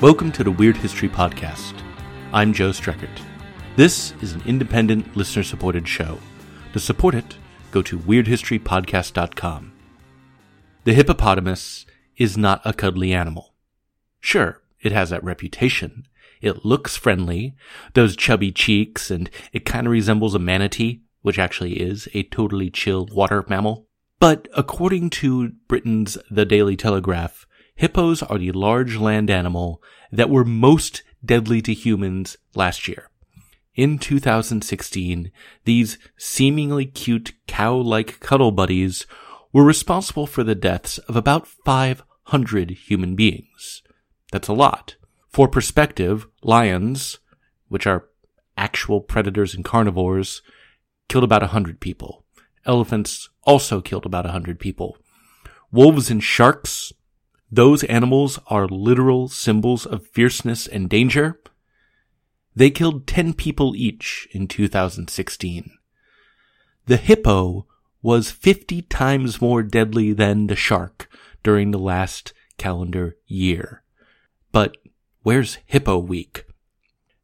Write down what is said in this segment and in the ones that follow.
Welcome to the Weird History Podcast. I'm Joe Streckert. This is an independent, listener supported show. To support it, go to weirdhistorypodcast.com. The hippopotamus is not a cuddly animal. Sure, it has that reputation. It looks friendly, those chubby cheeks, and it kind of resembles a manatee, which actually is a totally chill water mammal. But according to Britain's The Daily Telegraph, hippos are the large land animal that were most deadly to humans last year. In 2016, these seemingly cute cow-like cuddle buddies were responsible for the deaths of about 500 human beings. That's a lot. For perspective, lions, which are actual predators and carnivores, killed about 100 people. Elephants also killed about 100 people. Wolves and sharks those animals are literal symbols of fierceness and danger. They killed 10 people each in 2016. The hippo was 50 times more deadly than the shark during the last calendar year. But where's Hippo Week?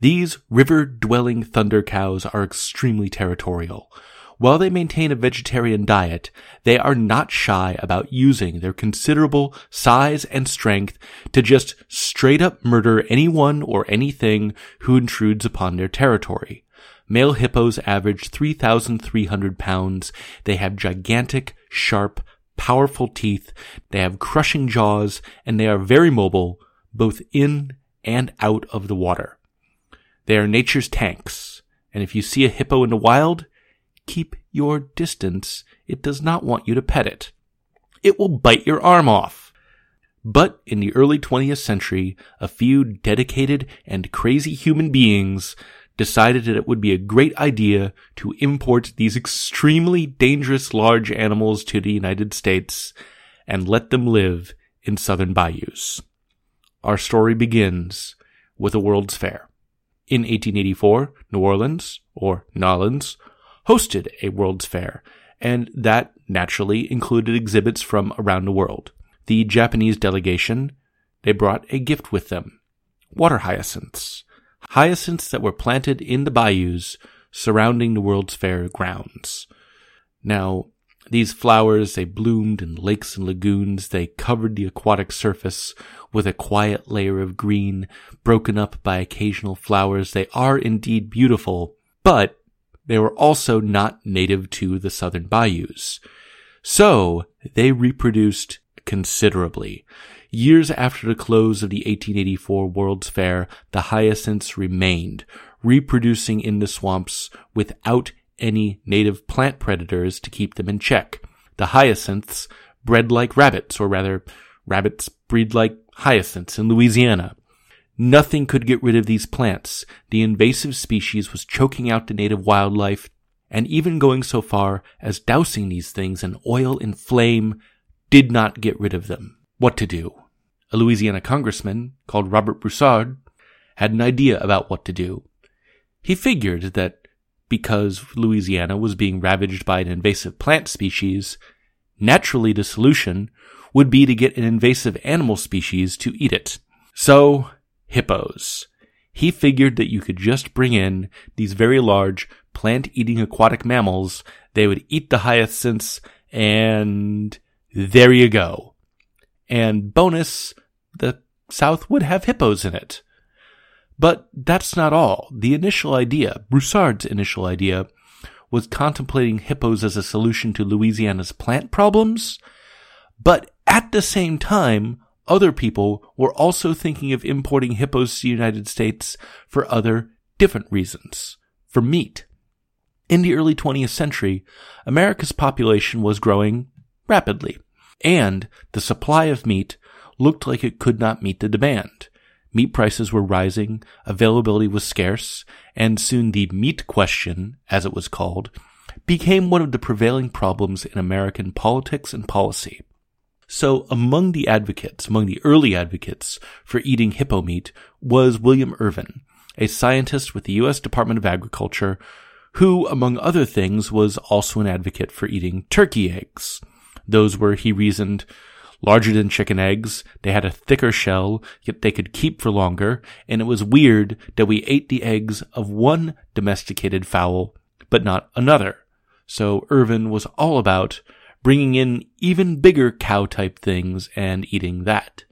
These river dwelling thunder cows are extremely territorial. While they maintain a vegetarian diet, they are not shy about using their considerable size and strength to just straight up murder anyone or anything who intrudes upon their territory. Male hippos average 3,300 pounds. They have gigantic, sharp, powerful teeth. They have crushing jaws and they are very mobile, both in and out of the water. They are nature's tanks. And if you see a hippo in the wild, keep your distance. It does not want you to pet it. It will bite your arm off. But in the early 20th century, a few dedicated and crazy human beings decided that it would be a great idea to import these extremely dangerous large animals to the United States and let them live in southern bayous. Our story begins with a World's Fair. In 1884, New Orleans, or Nawlins, hosted a World's Fair, and that naturally included exhibits from around the world. The Japanese delegation, they brought a gift with them. Water hyacinths. Hyacinths that were planted in the bayous surrounding the World's Fair grounds. Now, these flowers, they bloomed in lakes and lagoons. They covered the aquatic surface with a quiet layer of green, broken up by occasional flowers. They are indeed beautiful, but they were also not native to the southern bayous. So they reproduced considerably. Years after the close of the 1884 World's Fair, the hyacinths remained, reproducing in the swamps without any native plant predators to keep them in check. The hyacinths bred like rabbits, or rather, rabbits breed like hyacinths in Louisiana. Nothing could get rid of these plants. The invasive species was choking out the native wildlife, and even going so far as dousing these things in oil and flame did not get rid of them. What to do? A Louisiana congressman called Robert Broussard had an idea about what to do. He figured that because Louisiana was being ravaged by an invasive plant species, naturally the solution would be to get an invasive animal species to eat it. So hippos. He figured that you could just bring in these very large plant eating aquatic mammals, they would eat the hyacinths, and there you go. And bonus, the South would have hippos in it. But that's not all. The initial idea, Broussard's initial idea, was contemplating hippos as a solution to Louisiana's plant problems, but at the same time, other people were also thinking of importing hippos to the United States for other different reasons. For meat. In the early 20th century, America's population was growing rapidly, and the supply of meat looked like it could not meet the demand. Meat prices were rising, availability was scarce, and soon the meat question, as it was called, became one of the prevailing problems in American politics and policy. So among the advocates, among the early advocates for eating hippo meat was William Irwin, a scientist with the U.S. Department of Agriculture who, among other things, was also an advocate for eating turkey eggs. Those were, he reasoned, larger than chicken eggs, they had a thicker shell, yet they could keep for longer, and it was weird that we ate the eggs of one domesticated fowl, but not another. So Irwin was all about bringing in even bigger cow type things and eating that.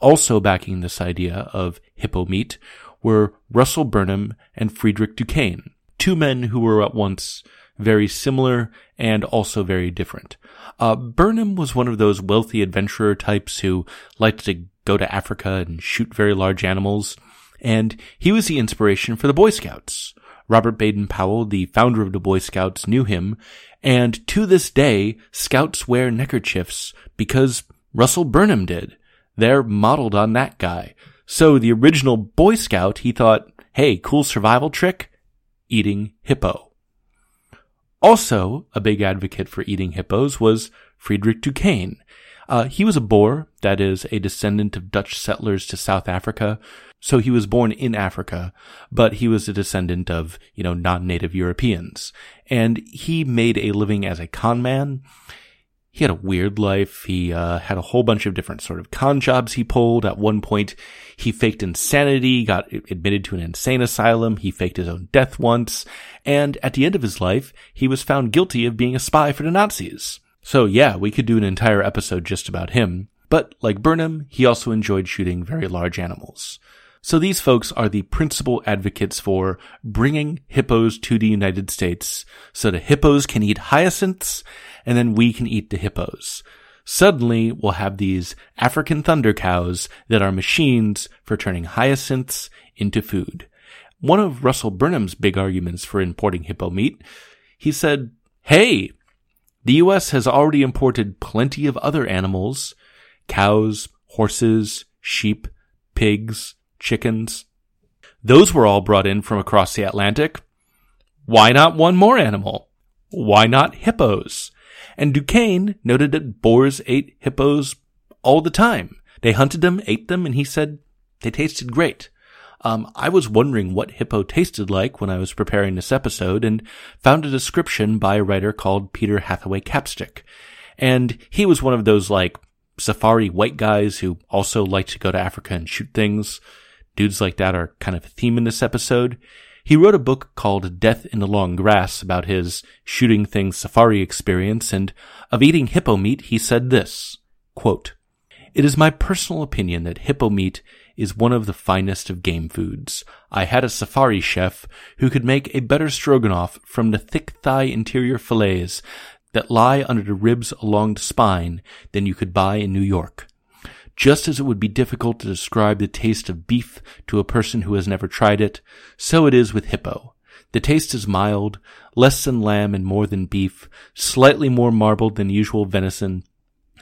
Also backing this idea of hippo meat were Russell Burnham and Friedrich Duquesne, two men who were at once very similar and also very different. Uh, Burnham was one of those wealthy adventurer types who liked to go to Africa and shoot very large animals, and he was the inspiration for the Boy Scouts. Robert Baden Powell, the founder of the Boy Scouts, knew him, and to this day, Scouts wear neckerchiefs because Russell Burnham did. They're modeled on that guy. So the original Boy Scout, he thought, hey, cool survival trick? Eating hippo. Also, a big advocate for eating hippos was Friedrich Duquesne. Uh, he was a Boer, that is, a descendant of Dutch settlers to South Africa. So he was born in Africa, but he was a descendant of, you know, non-native Europeans. And he made a living as a con man he had a weird life. He uh, had a whole bunch of different sort of con jobs he pulled. At one point, he faked insanity, got admitted to an insane asylum. He faked his own death once. And at the end of his life, he was found guilty of being a spy for the Nazis. So yeah, we could do an entire episode just about him. But like Burnham, he also enjoyed shooting very large animals. So these folks are the principal advocates for bringing hippos to the United States so the hippos can eat hyacinths and then we can eat the hippos. Suddenly we'll have these African thunder cows that are machines for turning hyacinths into food. One of Russell Burnham's big arguments for importing hippo meat, he said, Hey, the US has already imported plenty of other animals, cows, horses, sheep, pigs, chickens. Those were all brought in from across the Atlantic. Why not one more animal? Why not hippos? And Duquesne noted that Boers ate hippos all the time. They hunted them, ate them, and he said they tasted great. Um, I was wondering what hippo tasted like when I was preparing this episode and found a description by a writer called Peter Hathaway Capstick. And he was one of those like safari white guys who also like to go to Africa and shoot things. Dudes like that are kind of a theme in this episode. He wrote a book called Death in the Long Grass about his shooting things safari experience, and of eating hippo meat, he said this, quote, It is my personal opinion that hippo meat is one of the finest of game foods. I had a safari chef who could make a better stroganoff from the thick thigh interior fillets that lie under the ribs along the spine than you could buy in New York. Just as it would be difficult to describe the taste of beef to a person who has never tried it, so it is with hippo. The taste is mild, less than lamb and more than beef, slightly more marbled than usual venison.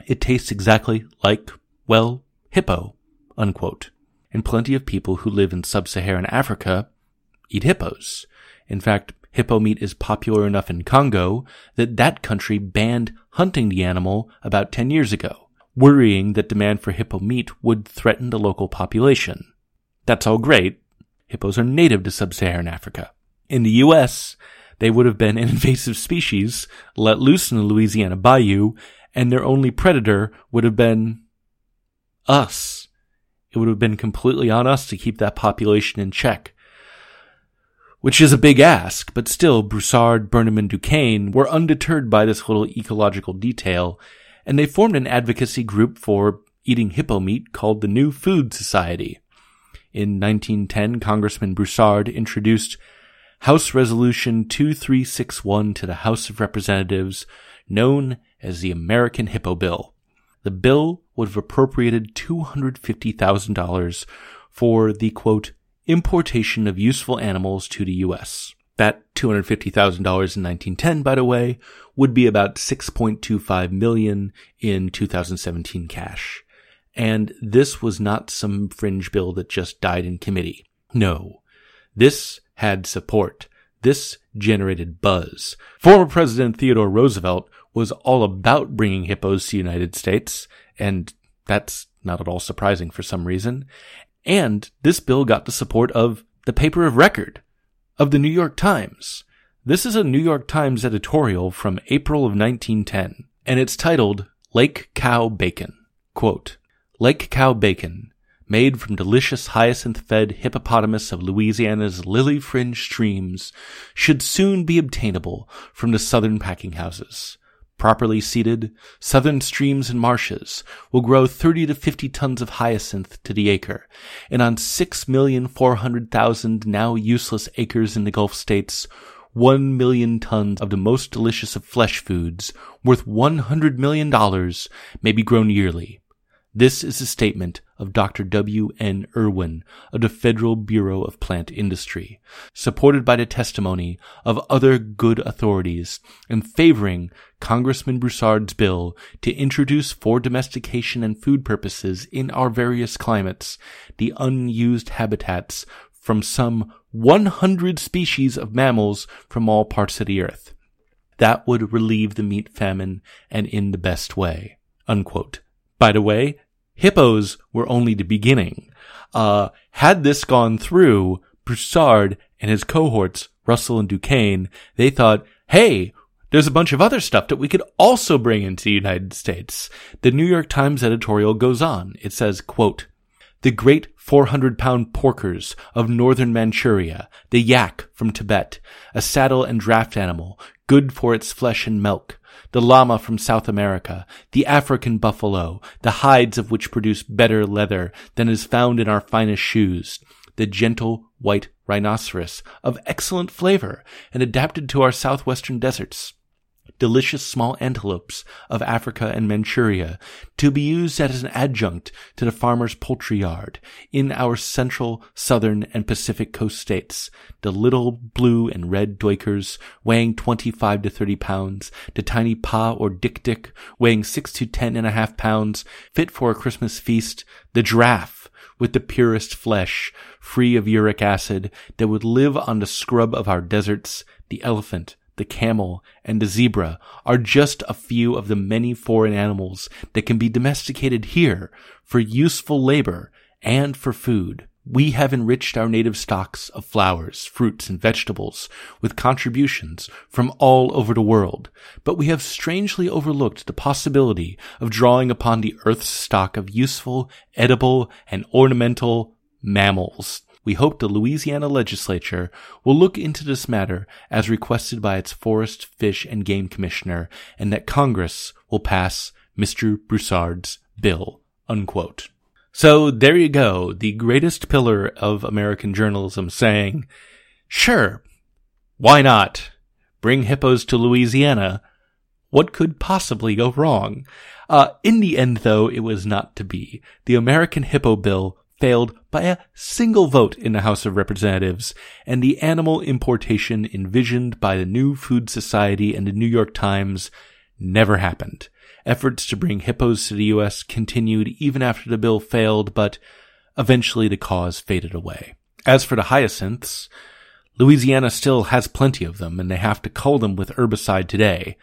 It tastes exactly like, well, hippo, unquote. And plenty of people who live in sub-Saharan Africa eat hippos. In fact, hippo meat is popular enough in Congo that that country banned hunting the animal about 10 years ago worrying that demand for hippo meat would threaten the local population. That's all great. Hippos are native to sub-Saharan Africa. In the US, they would have been an invasive species let loose in the Louisiana bayou, and their only predator would have been us. It would have been completely on us to keep that population in check. Which is a big ask, but still, Broussard, Burnham, and Duquesne were undeterred by this little ecological detail and they formed an advocacy group for eating hippo meat called the New Food Society. In 1910, Congressman Broussard introduced House Resolution 2361 to the House of Representatives, known as the American Hippo Bill. The bill would have appropriated $250,000 for the quote, importation of useful animals to the U.S. That $250,000 in 1910, by the way, would be about 6.25 million in 2017 cash. And this was not some fringe bill that just died in committee. No. This had support. This generated buzz. Former President Theodore Roosevelt was all about bringing hippos to the United States, and that's not at all surprising for some reason. And this bill got the support of the paper of record, of the New York Times. This is a New York Times editorial from April of 1910, and it's titled Lake Cow Bacon. Quote, Lake Cow bacon, made from delicious hyacinth-fed hippopotamus of Louisiana's lily-fringed streams, should soon be obtainable from the southern packing houses. Properly seeded, southern streams and marshes will grow 30 to 50 tons of hyacinth to the acre, and on 6,400,000 now useless acres in the Gulf states, 1 million tons of the most delicious of flesh foods, worth $100 million, may be grown yearly. This is a statement of Dr. W. N. Irwin of the Federal Bureau of Plant Industry, supported by the testimony of other good authorities and favoring Congressman Broussard's bill to introduce for domestication and food purposes in our various climates the unused habitats from some 100 species of mammals from all parts of the earth. That would relieve the meat famine and in the best way. Unquote. By the way, hippos were only the beginning. Uh, had this gone through, Broussard and his cohorts, Russell and Duquesne, they thought, hey, there's a bunch of other stuff that we could also bring into the United States. The New York Times editorial goes on. It says, quote, the great 400 pound porkers of northern Manchuria, the yak from Tibet, a saddle and draft animal, good for its flesh and milk, the llama from South America, the African buffalo, the hides of which produce better leather than is found in our finest shoes, the gentle white rhinoceros of excellent flavor and adapted to our southwestern deserts, delicious small antelopes of Africa and Manchuria to be used as an adjunct to the farmer's poultry yard in our central, southern, and Pacific coast states. The little blue and red duikers weighing 25 to 30 pounds, the tiny pa or dik dik weighing 6 to 10 and a half pounds, fit for a Christmas feast, the giraffe with the purest flesh, free of uric acid, that would live on the scrub of our deserts, the elephant, the camel, and the zebra are just a few of the many foreign animals that can be domesticated here for useful labor and for food. We have enriched our native stocks of flowers, fruits, and vegetables with contributions from all over the world, but we have strangely overlooked the possibility of drawing upon the earth's stock of useful, edible, and ornamental mammals we hope the Louisiana legislature will look into this matter as requested by its Forest, Fish, and Game Commissioner, and that Congress will pass Mr. Broussard's bill. Unquote. So there you go, the greatest pillar of American journalism saying, sure, why not? Bring hippos to Louisiana. What could possibly go wrong? Uh, in the end, though, it was not to be. The American Hippo Bill failed by a single vote in the House of Representatives, and the animal importation envisioned by the New Food Society and the New York Times never happened. Efforts to bring hippos to the U.S. continued even after the bill failed, but eventually the cause faded away. As for the hyacinths, Louisiana still has plenty of them, and they have to cull them with herbicide today.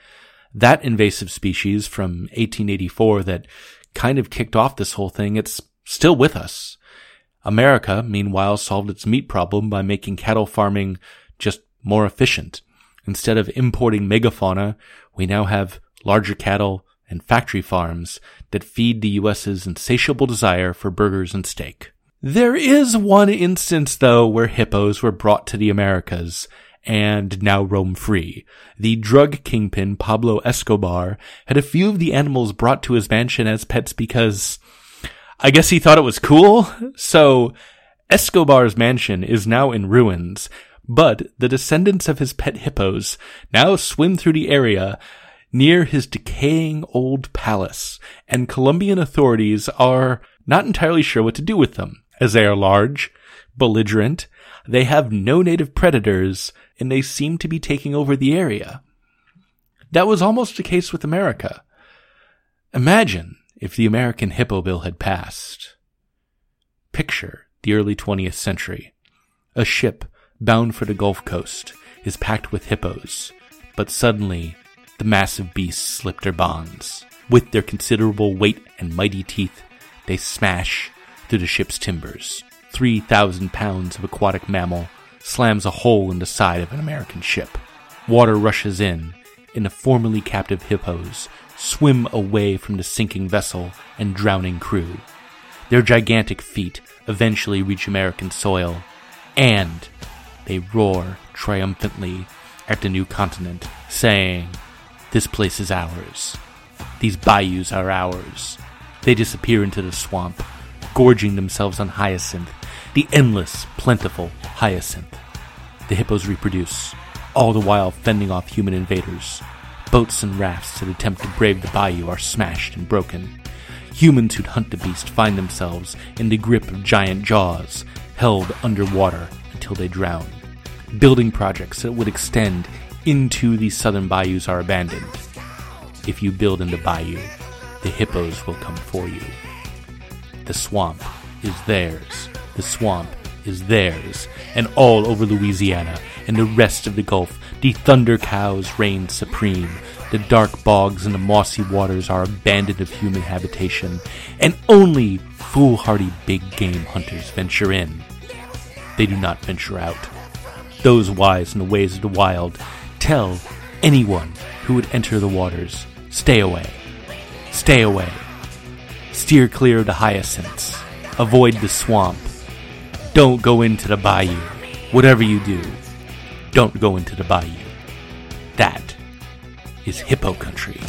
That invasive species from 1884 that kind of kicked off this whole thing, it's still with us. America, meanwhile, solved its meat problem by making cattle farming just more efficient. Instead of importing megafauna, we now have larger cattle and factory farms that feed the US's insatiable desire for burgers and steak. There is one instance, though, where hippos were brought to the Americas and now roam free. The drug kingpin Pablo Escobar had a few of the animals brought to his mansion as pets because I guess he thought it was cool. So Escobar's mansion is now in ruins, but the descendants of his pet hippos now swim through the area near his decaying old palace, and Colombian authorities are not entirely sure what to do with them, as they are large, belligerent, they have no native predators, and they seem to be taking over the area. That was almost the case with America. Imagine if the American Hippo Bill had passed. Picture the early 20th century. A ship bound for the Gulf Coast is packed with hippos, but suddenly the massive beasts slip their bonds. With their considerable weight and mighty teeth, they smash through the ship's timbers. 3,000 pounds of aquatic mammal slams a hole in the side of an American ship. Water rushes in, and the formerly captive hippos swim away from the sinking vessel and drowning crew. Their gigantic feet eventually reach American soil, and they roar triumphantly at the new continent, saying, This place is ours. These bayous are ours. They disappear into the swamp, gorging themselves on hyacinth, the endless, plentiful hyacinth. The hippos reproduce, all the while fending off human invaders. Boats and rafts that attempt to brave the bayou are smashed and broken. Humans who'd hunt the beast find themselves in the grip of giant jaws, held underwater until they drown. Building projects that would extend into the southern bayous are abandoned. If you build in the bayou, the hippos will come for you. The swamp is theirs. The swamp is theirs. And all over Louisiana and the rest of the Gulf, the thunder cows reign supreme. The dark bogs and the mossy waters are abandoned of human habitation, and only foolhardy big game hunters venture in. They do not venture out. Those wise in the ways of the wild tell anyone who would enter the waters, stay away. Stay away. Steer clear of the hyacinths. Avoid the swamp. Don't go into the bayou. Whatever you do, don't go into the bayou. That is hippo country.